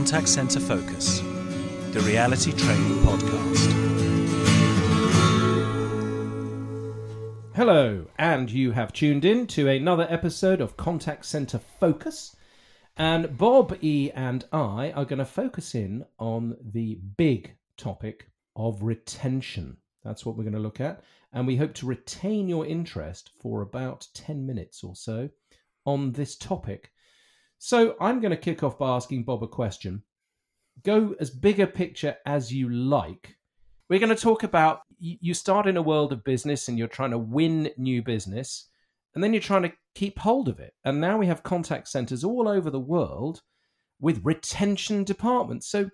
Contact Center Focus, the reality training podcast. Hello, and you have tuned in to another episode of Contact Center Focus. And Bob E and I are going to focus in on the big topic of retention. That's what we're going to look at. And we hope to retain your interest for about 10 minutes or so on this topic. So I'm going to kick off by asking Bob a question. Go as big a picture as you like. We're going to talk about you start in a world of business and you're trying to win new business, and then you're trying to keep hold of it. And now we have contact centers all over the world with retention departments. So,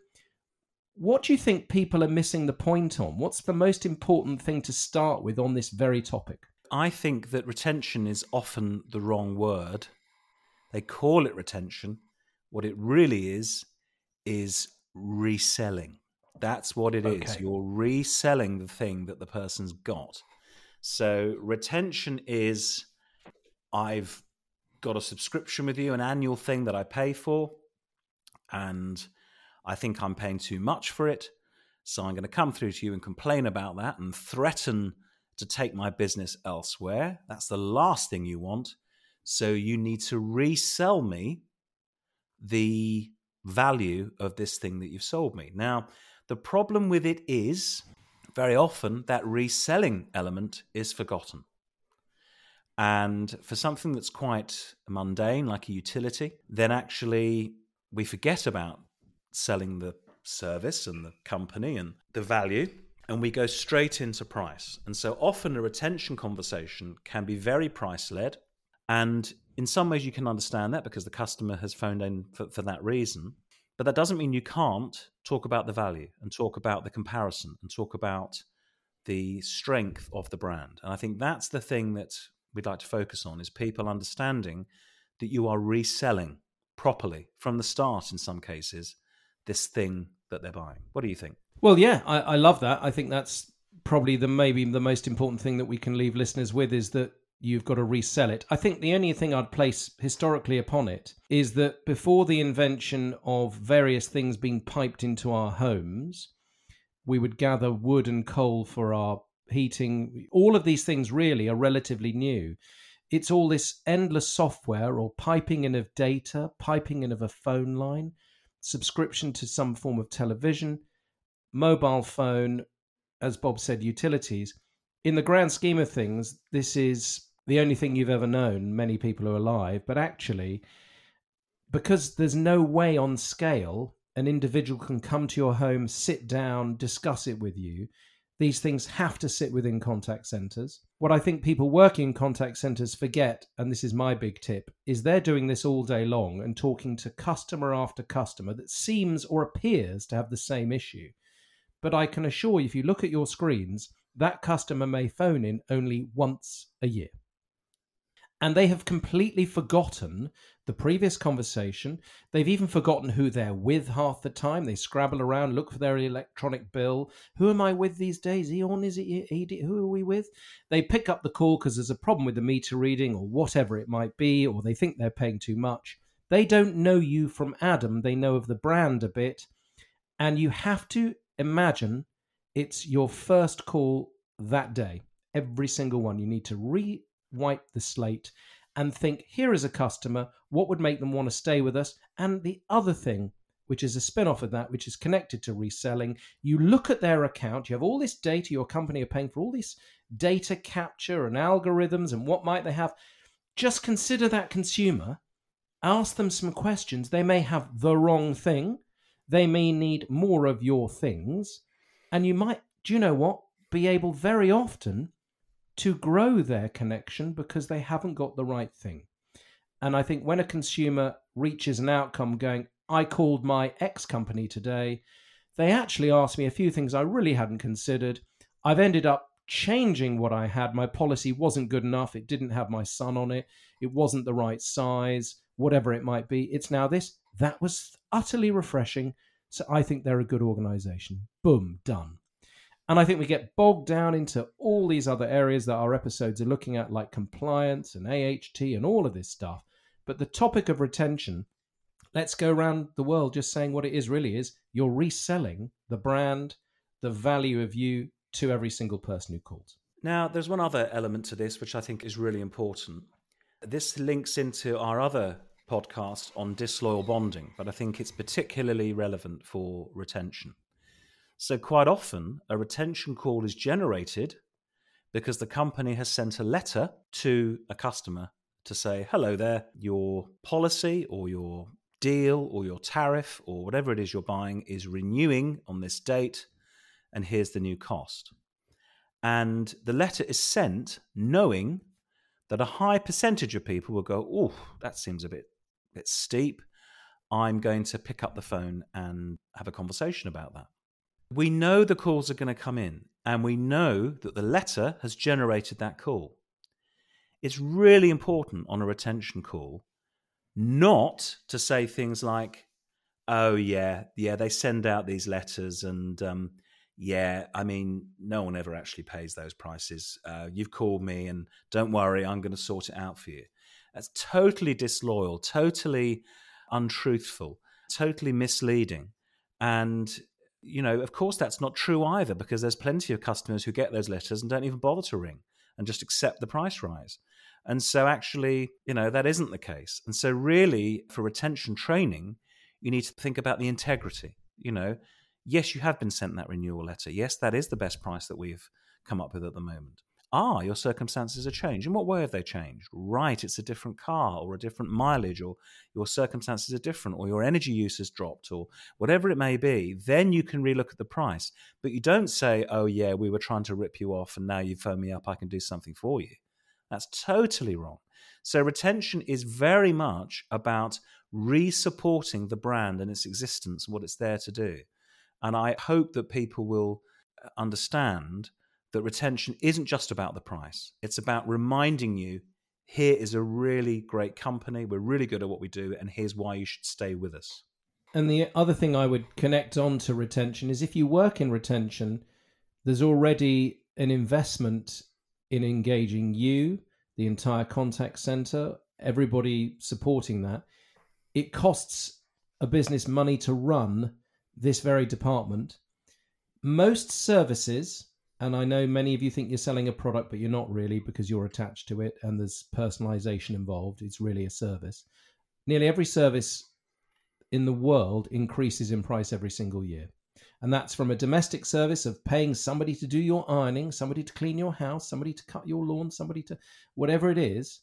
what do you think people are missing the point on? What's the most important thing to start with on this very topic? I think that retention is often the wrong word. They call it retention. What it really is, is reselling. That's what it okay. is. You're reselling the thing that the person's got. So retention is I've got a subscription with you, an annual thing that I pay for, and I think I'm paying too much for it. So I'm going to come through to you and complain about that and threaten to take my business elsewhere. That's the last thing you want. So you need to resell me the value of this thing that you've sold me. Now, the problem with it is very often that reselling element is forgotten. And for something that's quite mundane, like a utility, then actually we forget about selling the service and the company and the value, and we go straight into price. And so often a retention conversation can be very price led. And in some ways, you can understand that because the customer has phoned in for, for that reason. But that doesn't mean you can't talk about the value and talk about the comparison and talk about the strength of the brand. And I think that's the thing that we'd like to focus on is people understanding that you are reselling properly from the start in some cases this thing that they're buying. What do you think? Well, yeah, I, I love that. I think that's probably the maybe the most important thing that we can leave listeners with is that you've got to resell it. I think the only thing I'd place historically upon it is that before the invention of various things being piped into our homes, we would gather wood and coal for our heating. All of these things really are relatively new. It's all this endless software or piping in of data, piping in of a phone line, subscription to some form of television, mobile phone, as Bob said, utilities. In the grand scheme of things, this is the only thing you've ever known. Many people are alive, but actually, because there's no way on scale an individual can come to your home, sit down, discuss it with you. These things have to sit within contact centers. What I think people working in contact centers forget, and this is my big tip, is they're doing this all day long and talking to customer after customer that seems or appears to have the same issue. But I can assure you, if you look at your screens, that customer may phone in only once a year and they have completely forgotten the previous conversation. They've even forgotten who they're with half the time. They scrabble around, look for their electronic bill. Who am I with these days? E.ON, is it ED? Who are we with? They pick up the call because there's a problem with the meter reading or whatever it might be, or they think they're paying too much. They don't know you from Adam. They know of the brand a bit. And you have to imagine it's your first call that day. Every single one. You need to re wipe the slate and think here is a customer, what would make them want to stay with us? And the other thing, which is a spin off of that, which is connected to reselling, you look at their account, you have all this data, your company are paying for all this data capture and algorithms and what might they have. Just consider that consumer, ask them some questions. They may have the wrong thing, they may need more of your things, and you might, do you know what? Be able very often to grow their connection because they haven't got the right thing. And I think when a consumer reaches an outcome going, I called my X company today, they actually asked me a few things I really hadn't considered. I've ended up changing what I had. My policy wasn't good enough. It didn't have my son on it. It wasn't the right size, whatever it might be. It's now this. That was utterly refreshing. So I think they're a good organization. Boom, done. And I think we get bogged down into all these other areas that our episodes are looking at, like compliance and AHT and all of this stuff. But the topic of retention, let's go around the world just saying what it is really is you're reselling the brand, the value of you to every single person who calls. Now, there's one other element to this which I think is really important. This links into our other podcast on disloyal bonding, but I think it's particularly relevant for retention. So, quite often, a retention call is generated because the company has sent a letter to a customer to say, hello there, your policy or your deal or your tariff or whatever it is you're buying is renewing on this date, and here's the new cost. And the letter is sent knowing that a high percentage of people will go, oh, that seems a bit, bit steep. I'm going to pick up the phone and have a conversation about that. We know the calls are going to come in, and we know that the letter has generated that call. It's really important on a retention call not to say things like, oh, yeah, yeah, they send out these letters, and um, yeah, I mean, no one ever actually pays those prices. Uh, you've called me, and don't worry, I'm going to sort it out for you. That's totally disloyal, totally untruthful, totally misleading. And you know, of course, that's not true either because there's plenty of customers who get those letters and don't even bother to ring and just accept the price rise. And so, actually, you know, that isn't the case. And so, really, for retention training, you need to think about the integrity. You know, yes, you have been sent that renewal letter. Yes, that is the best price that we've come up with at the moment. Ah, your circumstances have changed. In what way have they changed? Right, it's a different car or a different mileage, or your circumstances are different, or your energy use has dropped, or whatever it may be. Then you can relook at the price. But you don't say, oh, yeah, we were trying to rip you off and now you phone me up, I can do something for you. That's totally wrong. So, retention is very much about re supporting the brand and its existence and what it's there to do. And I hope that people will uh, understand that retention isn't just about the price, it's about reminding you here is a really great company, we're really good at what we do, and here's why you should stay with us. And the other thing I would connect on to retention is if you work in retention, there's already an investment in engaging you, the entire contact center, everybody supporting that. It costs a business money to run this very department. Most services and I know many of you think you're selling a product, but you're not really because you're attached to it and there's personalization involved. It's really a service. Nearly every service in the world increases in price every single year. And that's from a domestic service of paying somebody to do your ironing, somebody to clean your house, somebody to cut your lawn, somebody to whatever it is,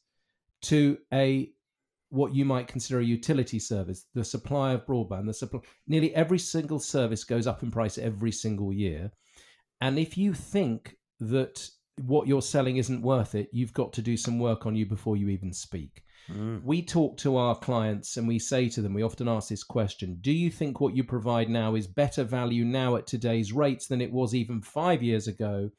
to a what you might consider a utility service, the supply of broadband, the supply nearly every single service goes up in price every single year. And if you think that what you're selling isn't worth it, you've got to do some work on you before you even speak. Mm. We talk to our clients and we say to them, we often ask this question Do you think what you provide now is better value now at today's rates than it was even five years ago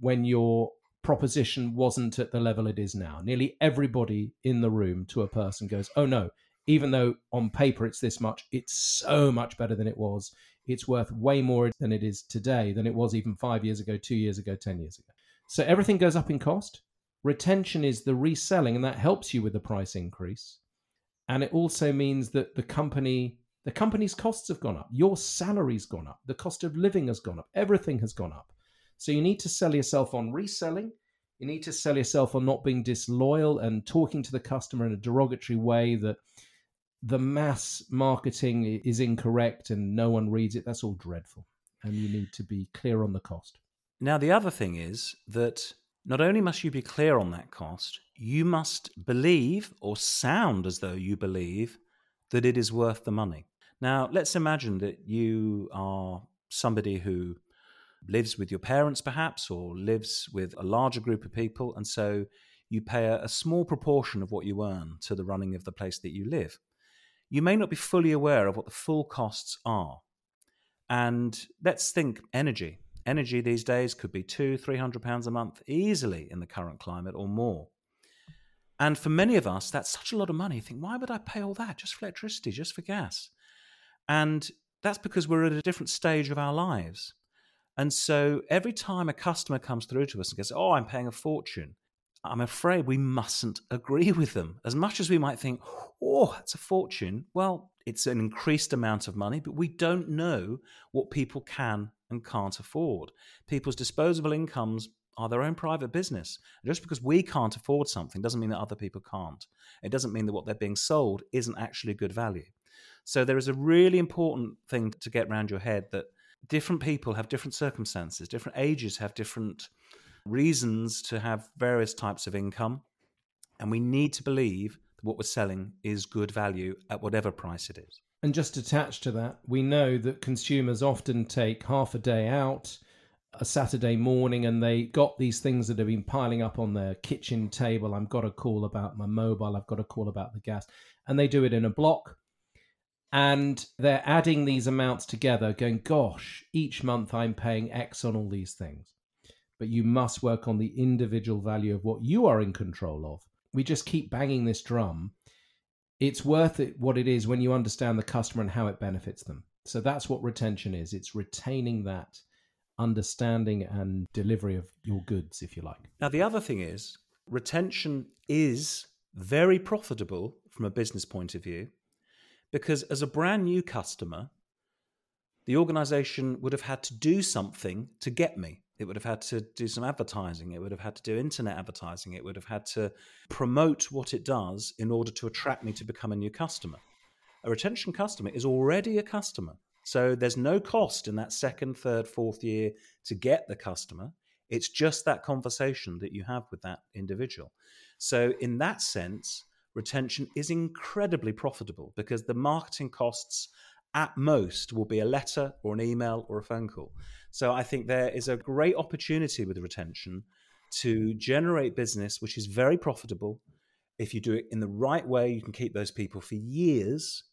when your proposition wasn't at the level it is now? Nearly everybody in the room to a person goes, Oh no, even though on paper it's this much, it's so much better than it was it's worth way more than it is today than it was even five years ago, two years ago, 10 years ago. So everything goes up in cost. Retention is the reselling, and that helps you with the price increase. And it also means that the company, the company's costs have gone up. Your salary's gone up. The cost of living has gone up. Everything has gone up. So you need to sell yourself on reselling. You need to sell yourself on not being disloyal and talking to the customer in a derogatory way that the mass marketing is incorrect and no one reads it, that's all dreadful. And you need to be clear on the cost. Now, the other thing is that not only must you be clear on that cost, you must believe or sound as though you believe that it is worth the money. Now, let's imagine that you are somebody who lives with your parents, perhaps, or lives with a larger group of people, and so you pay a, a small proportion of what you earn to the running of the place that you live you may not be fully aware of what the full costs are. And let's think energy. Energy these days could be two, three hundred pounds a month easily in the current climate or more. And for many of us, that's such a lot of money. You think, why would I pay all that just for electricity, just for gas? And that's because we're at a different stage of our lives. And so every time a customer comes through to us and goes, Oh, I'm paying a fortune, I'm afraid we mustn't agree with them. As much as we might think, oh, that's a fortune, well, it's an increased amount of money, but we don't know what people can and can't afford. People's disposable incomes are their own private business. And just because we can't afford something doesn't mean that other people can't. It doesn't mean that what they're being sold isn't actually good value. So there is a really important thing to get around your head that different people have different circumstances, different ages have different reasons to have various types of income. And we need to believe that what we're selling is good value at whatever price it is. And just attached to that, we know that consumers often take half a day out, a Saturday morning, and they got these things that have been piling up on their kitchen table. I've got a call about my mobile, I've got a call about the gas. And they do it in a block. And they're adding these amounts together, going, gosh, each month I'm paying X on all these things but you must work on the individual value of what you are in control of. We just keep banging this drum. It's worth it what it is when you understand the customer and how it benefits them. So that's what retention is. It's retaining that understanding and delivery of your goods, if you like. Now, the other thing is retention is very profitable from a business point of view because as a brand new customer, the organization would have had to do something to get me. It would have had to do some advertising. It would have had to do internet advertising. It would have had to promote what it does in order to attract me to become a new customer. A retention customer is already a customer. So there's no cost in that second, third, fourth year to get the customer. It's just that conversation that you have with that individual. So, in that sense, retention is incredibly profitable because the marketing costs at most will be a letter or an email or a phone call. So I think there is a great opportunity with retention to generate business which is very profitable. If you do it in the right way, you can keep those people for years.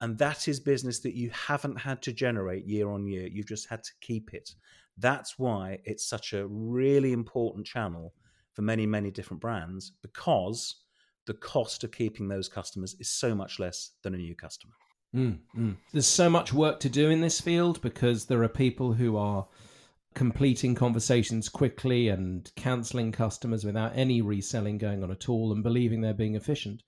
And that is business that you haven't had to generate year on year. You've just had to keep it. That's why it's such a really important channel for many, many different brands because the cost of keeping those customers is so much less than a new customer. Mm, mm. There's so much work to do in this field because there are people who are completing conversations quickly and cancelling customers without any reselling going on at all and believing they're being efficient.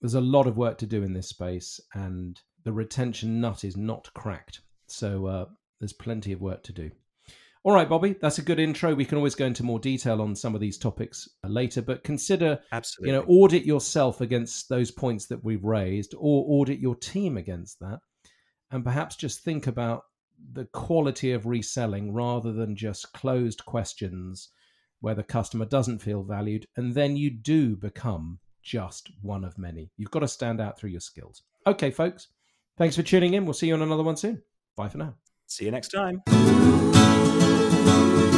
There's a lot of work to do in this space, and the retention nut is not cracked. So uh, there's plenty of work to do. All right, Bobby, that's a good intro. We can always go into more detail on some of these topics uh, later, but consider, Absolutely. you know, audit yourself against those points that we've raised, or audit your team against that, and perhaps just think about the quality of reselling rather than just closed questions where the customer doesn't feel valued, and then you do become just one of many. You've got to stand out through your skills. Okay, folks, thanks for tuning in. We'll see you on another one soon. Bye for now. See you next time you.